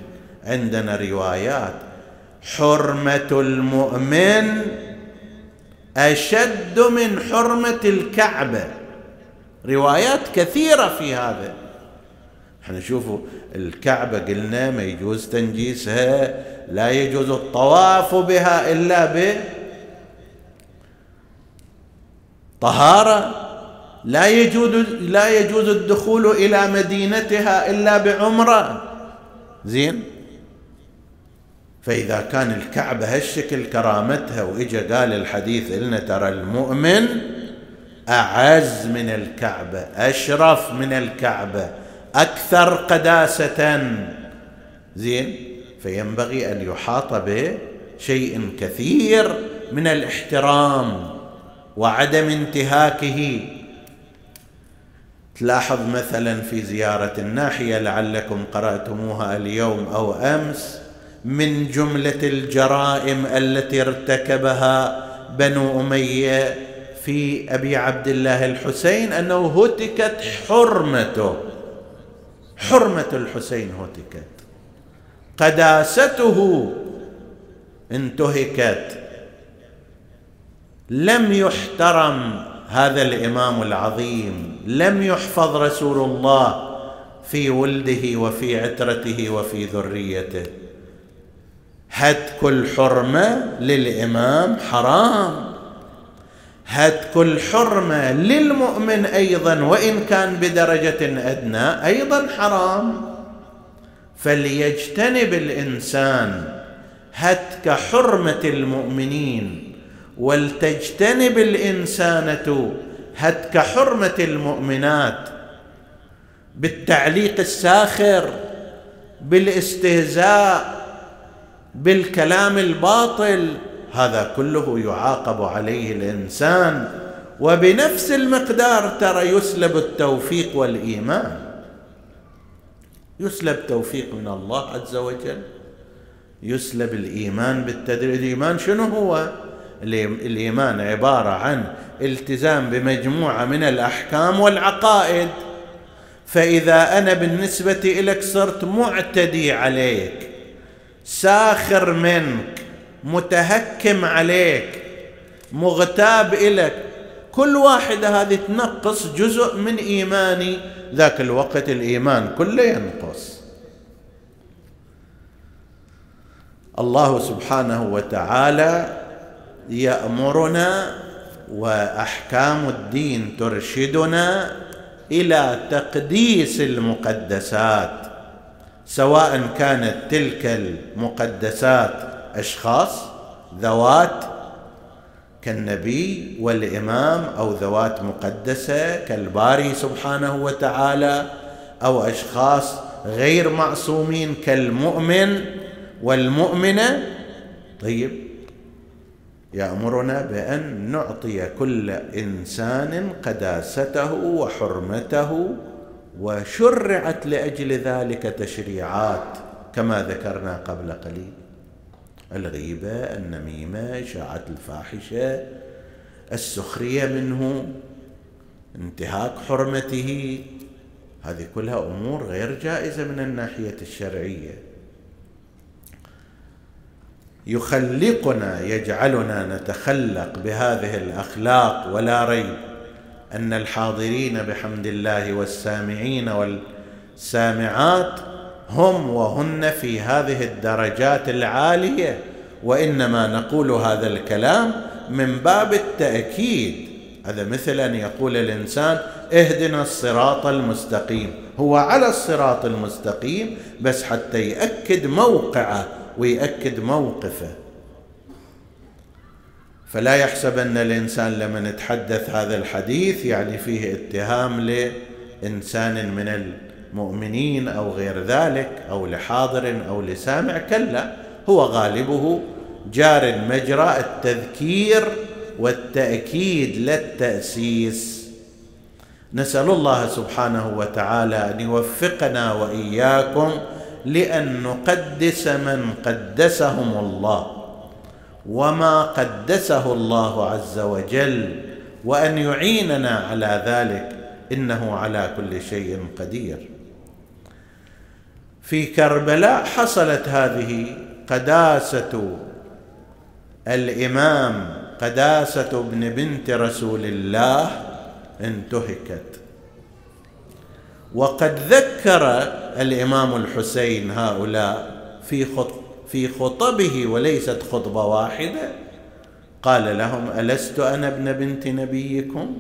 عندنا روايات. حرمة المؤمن أشد من حرمة الكعبة. روايات كثيرة في هذا. إحنا شوفوا الكعبة قلنا ما يجوز تنجيسها لا يجوز الطواف بها إلا ب طهارة. لا يجوز لا يجوز الدخول إلى مدينتها إلا بعمرة. زين؟ فإذا كان الكعبة هالشكل كرامتها وإجا قال الحديث إلنا ترى المؤمن أعز من الكعبة أشرف من الكعبة أكثر قداسة. زين؟ فينبغي أن يحاط بشيء كثير من الاحترام وعدم انتهاكه. تلاحظ مثلا في زيارة الناحية لعلكم قرأتموها اليوم أو أمس من جملة الجرائم التي ارتكبها بنو أمية في أبي عبد الله الحسين أنه هتكت حرمته. حرمة الحسين هتكت. قداسته انتهكت. لم يحترم هذا الإمام العظيم. لم يحفظ رسول الله في ولده وفي عترته وفي ذريته. هتك الحرمه للإمام حرام. هتك الحرمه للمؤمن أيضا وإن كان بدرجة أدنى أيضا حرام. فليجتنب الإنسان هتك حرمة المؤمنين ولتجتنب الإنسانة هتك حرمة المؤمنات بالتعليق الساخر بالاستهزاء بالكلام الباطل هذا كله يعاقب عليه الإنسان وبنفس المقدار ترى يسلب التوفيق والإيمان. يسلب توفيق من الله عز وجل يسلب الإيمان بالتدريج الإيمان شنو هو؟ الإيمان عبارة عن التزام بمجموعة من الأحكام والعقائد. فإذا أنا بالنسبة لك صرت معتدي عليك ساخر منك متهكم عليك مغتاب لك كل واحدة هذه تنقص جزء من إيماني. ذاك الوقت الإيمان كله ينقص. الله سبحانه وتعالى يأمرنا وأحكام الدين ترشدنا إلى تقديس المقدسات. سواء كانت تلك المقدسات أشخاص ذوات كالنبي والإمام أو ذوات مقدسة كالباري سبحانه وتعالى أو أشخاص غير معصومين كالمؤمن والمؤمنة. طيب يأمرنا بأن نعطي كل إنسان قداسته وحرمته وشرعت لأجل ذلك تشريعات كما ذكرنا قبل قليل. الغيبة النميمة إشاعة الفاحشة السخرية منه انتهاك حرمته. هذه كلها أمور غير جائزة من الناحية الشرعية. يخلقنا يجعلنا نتخلق بهذه الأخلاق ولا ريب. أن الحاضرين بحمد الله والسامعين والسامعات هم وهن في هذه الدرجات العالية وإنما نقول هذا الكلام من باب التأكيد. هذا مثل أن يقول الإنسان اهدنا الصراط المستقيم. هو على الصراط المستقيم بس حتى يأكد موقعه ويأكد موقفه. فلا يحسب ان الإنسان لما نتحدث هذا الحديث يعني فيه اتهام لإنسان من المؤمنين أو غير ذلك أو لحاضر أو لسامع كلا هو غالبه جار مجرى التذكير والتأكيد للتاسيس نسأل الله سبحانه وتعالى أن يوفقنا وإياكم لأن نقدس من قدسهم الله. وما قدسه الله عز وجل وأن يعيننا على ذلك إنه على كل شيء قدير. في كربلاء حصلت هذه قداسة الإمام قداسة ابن بنت رسول الله انتهكت. وقد ذكر الإمام الحسين هؤلاء في في خطبه وليست خطبة واحدة. قال لهم ألست أنا ابن بنت نبيكم؟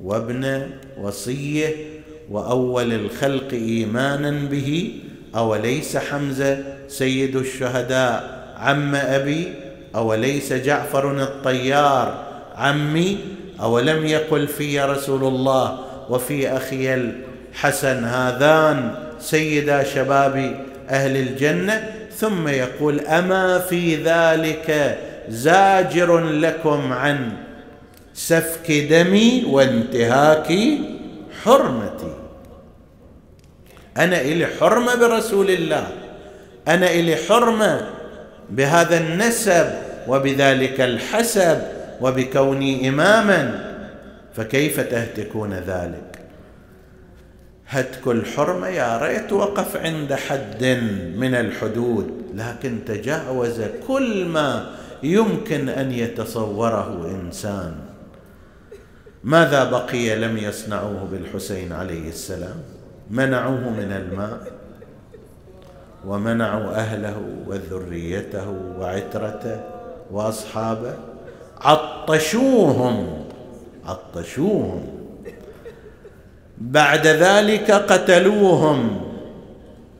وابن وصية وأول الخلق إيمانا به أوليس حمزة سيد الشهداء؟ عم أبي أوليس جعفر الطيار؟ عمي أولم يقل في رسول الله وفي أخي الحسن هذان سيدا شباب أهل الجنة؟ ثم يقول أما في ذلك زاجر لكم عن سفك دمي وانتهاك حرمتي. أنا إلي حرمة برسول الله. أنا إلي حرمة بهذا النسب وبذلك الحسب وبكوني إماما. فكيف تهتكون ذلك؟ هتك الحرمة يا ريت وقف عند حد من الحدود لكن تجاوز كل ما يمكن أن يتصوره إنسان. ماذا بقي لم يصنعوه بالحسين عليه السلام؟ منعوه من الماء ومنعوا أهله وذريته وعترته وأصحابه. عطشوهم عطشوهم. بعد ذلك قتلوهم.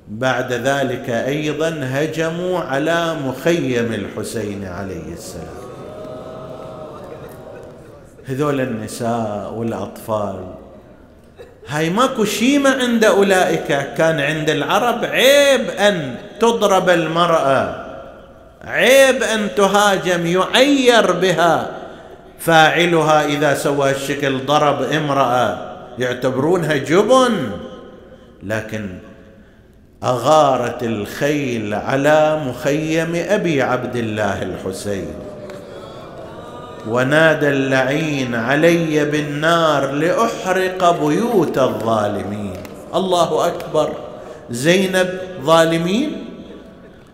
بعد ذلك أيضا هجموا على مخيم الحسين عليه السلام. هذول النساء والأطفال هاي ماكو شيمة عند أولئك. كان عند العرب عيب أن تضرب المرأة عيب أن تهاجم يعير بها. فاعلها إذا سوى الشكل ضرب امرأة. يعتبرونها جبن لكن أغارت الخيل على مخيم أبي عبد الله الحسين. ونادى اللعين علي بالنار لأحرق بيوت الظالمين. الله أكبر. زينب ظالمين؟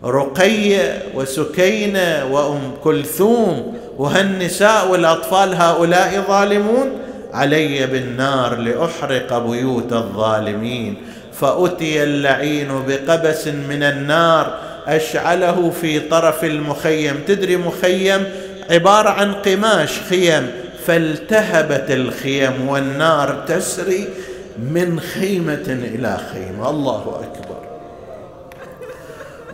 رقية وسكينة وأم كلثوم وهالنساء والأطفال هؤلاء ظالمون؟ علي بالنار لأحرق بيوت الظالمين فأتي اللعين بقبس من النار أشعله في طرف المخيم. تدري مخيم عبارة عن قماش خيم فالتهبت الخيم والنار تسري من خيمة إلى خيمة. الله أكبر.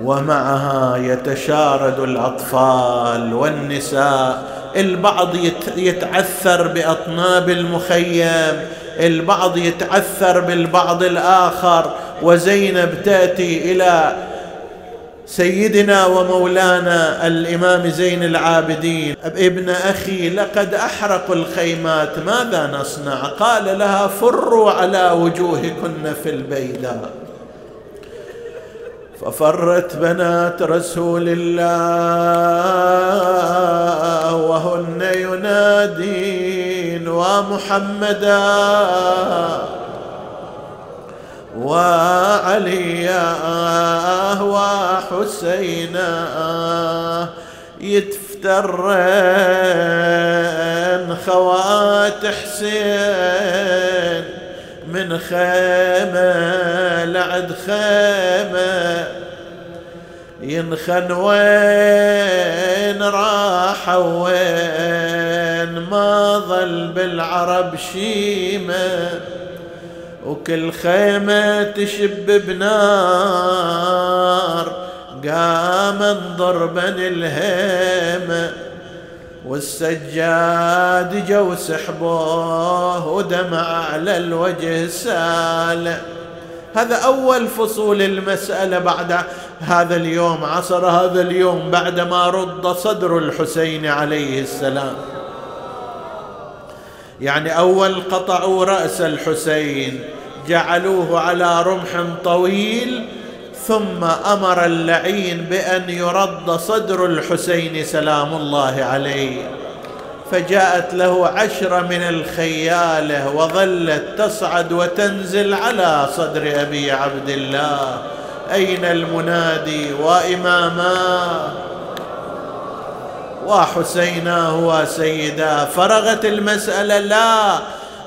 ومعها يتشارد الأطفال والنساء البعض يتعثر بأطناب المخيم البعض يتعثر بالبعض الآخر. وزينب تأتي إلى سيدنا ومولانا الإمام زين العابدين. ابن أخي لقد احرقوا الخيمات ماذا نصنع؟ قال لها فروا على وجوهكن في البيداء. ففرت بنات رسول الله وهن ينادين ومحمدا وعليا وحسينا يتفترن خوات حسين من خيمة لعد خيمة ينخن وين راح وين ما ظل بالعرب شيمه وكل خيمة تشب بنار قام ضربا الهيمة والسجاد جو سحبوه ودمع على الوجه سال. هذا أول فصول المسألة بعد هذا اليوم عصر هذا اليوم بعدما رد صدر الحسين عليه السلام. يعني أول قطعوا رأس الحسين جعلوه على رمح طويل ثم أمر اللعين بأن يرد صدر الحسين سلام الله عليه. فجاءت له عشره من الخيالة وظلت تصعد وتنزل على صدر أبي عبد الله. أين المنادي واماما وحسيناه وسيدا فرغت المسألة. لا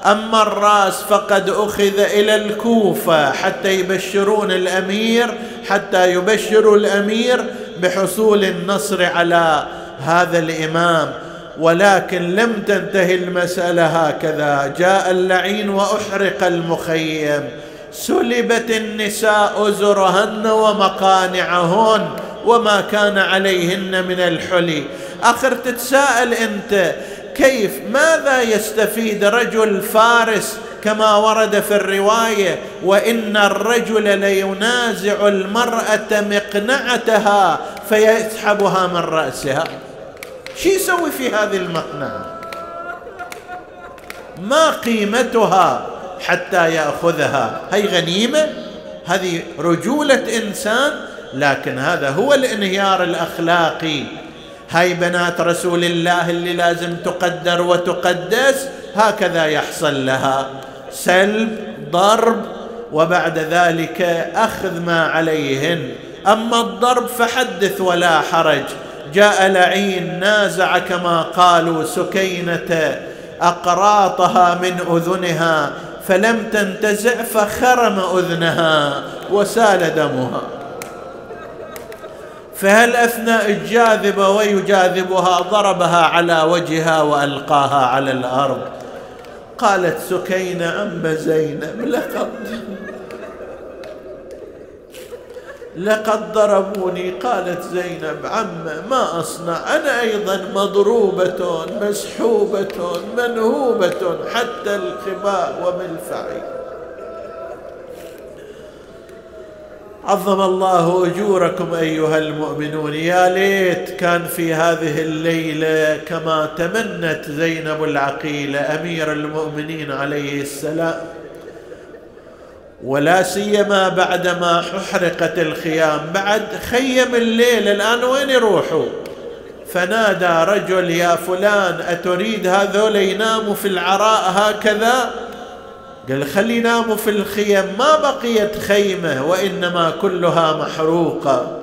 أما الرأس فقد أخذ إلى الكوفة حتى يبشرون الأمير حتى يبشروا الأمير بحصول النصر على هذا الإمام. ولكن لم تنتهي المسألة هكذا. جاء اللعين وأحرق المخيم. سلبت النساء أزرهن ومقانعهن وما كان عليهن من الحلي. أخر تتساءل أنت كيف؟ ماذا يستفيد رجل فارس كما ورد في الرواية؟ وإن الرجل لينازع المرأة مقنعتها فيسحبها من رأسها. شو يسوي في هذه المقنعة؟ ما قيمتها حتى يأخذها؟ هي غنيمة؟ هذه رجولة إنسان؟ لكن هذا هو الانهيار الأخلاقي. هاي بنات رسول الله اللي لازم تقدر وتقدس هكذا يحصل لها. سلب ضرب وبعد ذلك أخذ ما عليهن. أما الضرب فحدث ولا حرج. جاء لعين نازع كما قالوا سكينة أقراطها من أذنها فلم تنتزع فخرم أذنها وسال دمها. فهل اثناء الجاذبه ويجاذبها ضربها على وجهها وألقاها على الأرض؟ قالت سكينة أم زينب لقد لقد ضربوني قالت زينب. عم ما أصنع. أنا أيضا مضروبة مسحوبة منهوبة حتى الخباء وملفعي عظم الله أجوركم أيها المؤمنون. يا ليت كان في هذه الليلة كما تمنت زينب العقيله أمير المؤمنين عليه السلام. ولا سيما بعدما أحرقت الخيام. بعد خيم الليل الآن وين يروحوا؟ فنادى رجل يا فلان أتريد هذول يناموا في العراء هكذا؟ قال خلي يناموا في الخيم ما بقيت خيمة وإنما كلها محروقة.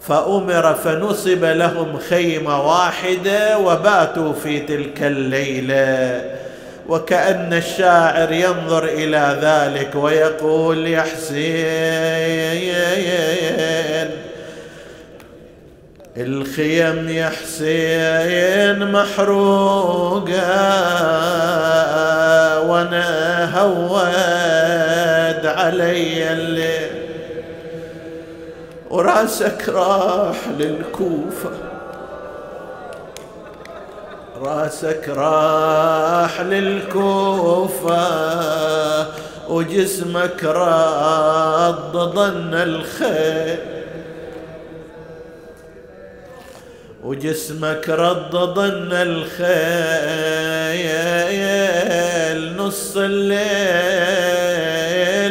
فأمر فنصب لهم خيمة واحدة وباتوا في تلك الليلة. وكأن الشاعر ينظر إلى ذلك ويقول يا حسين الخيم يا حسين محروقة وأنا هود علي الليل وراسك راح للكوفة. راسك راح للكوفة وجسمك رد ظن الخيل وجسمك رد ظن الخيل نص الليل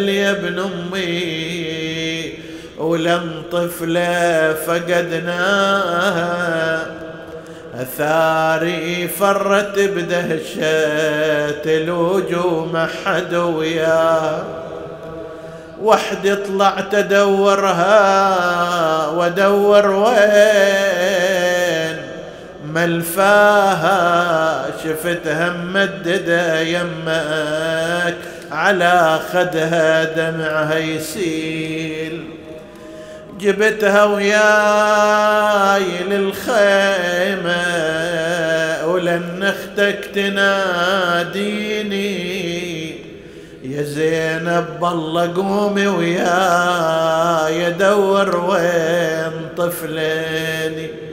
يا ابن أمي ولم طفله فقدناها أثاري فرت بدهشة الوجوه ما حد وياه وحدي طلعت ادورها وادور وين؟ ملفاها شفتها ممددة يمك على خدها دمعها يسيل. جبتها وياي للخيمة ولن أختك تناديني. يا زينب بالله قومي وياي ادور وين طفليني.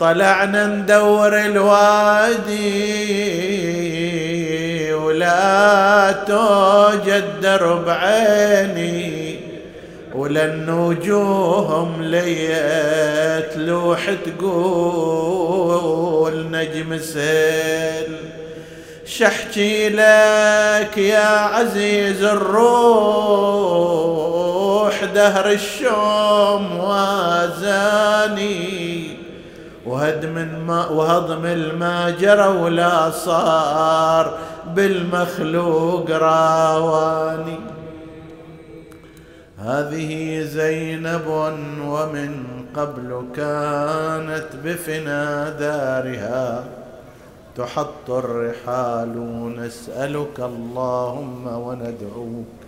طلعنا ندور الوادي ولا توجد درب عيني ولن وجوههم ليت لوح تقول نجم سيل. شحكي لك يا عزيز الروح دهر الشوم وازاني. وهدم الماء وهضم الماء جرى ولا صار بالمخلوق راواني. هذه زينب ومن قبل كانت بفنا دارها. تحط الرحال نسألك اللهم وندعوك.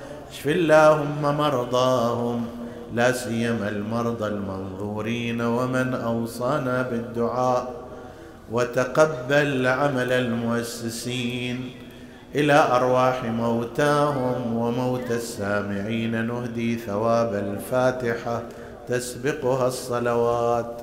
اشف اللهم مرضاهم لا سيما المرضى المنظورين ومن أوصانا بالدعاء وتقبل عمل المؤسسين إلى أرواح موتاهم وموت السامعين. نهدي ثواب الفاتحة تسبقها الصلوات.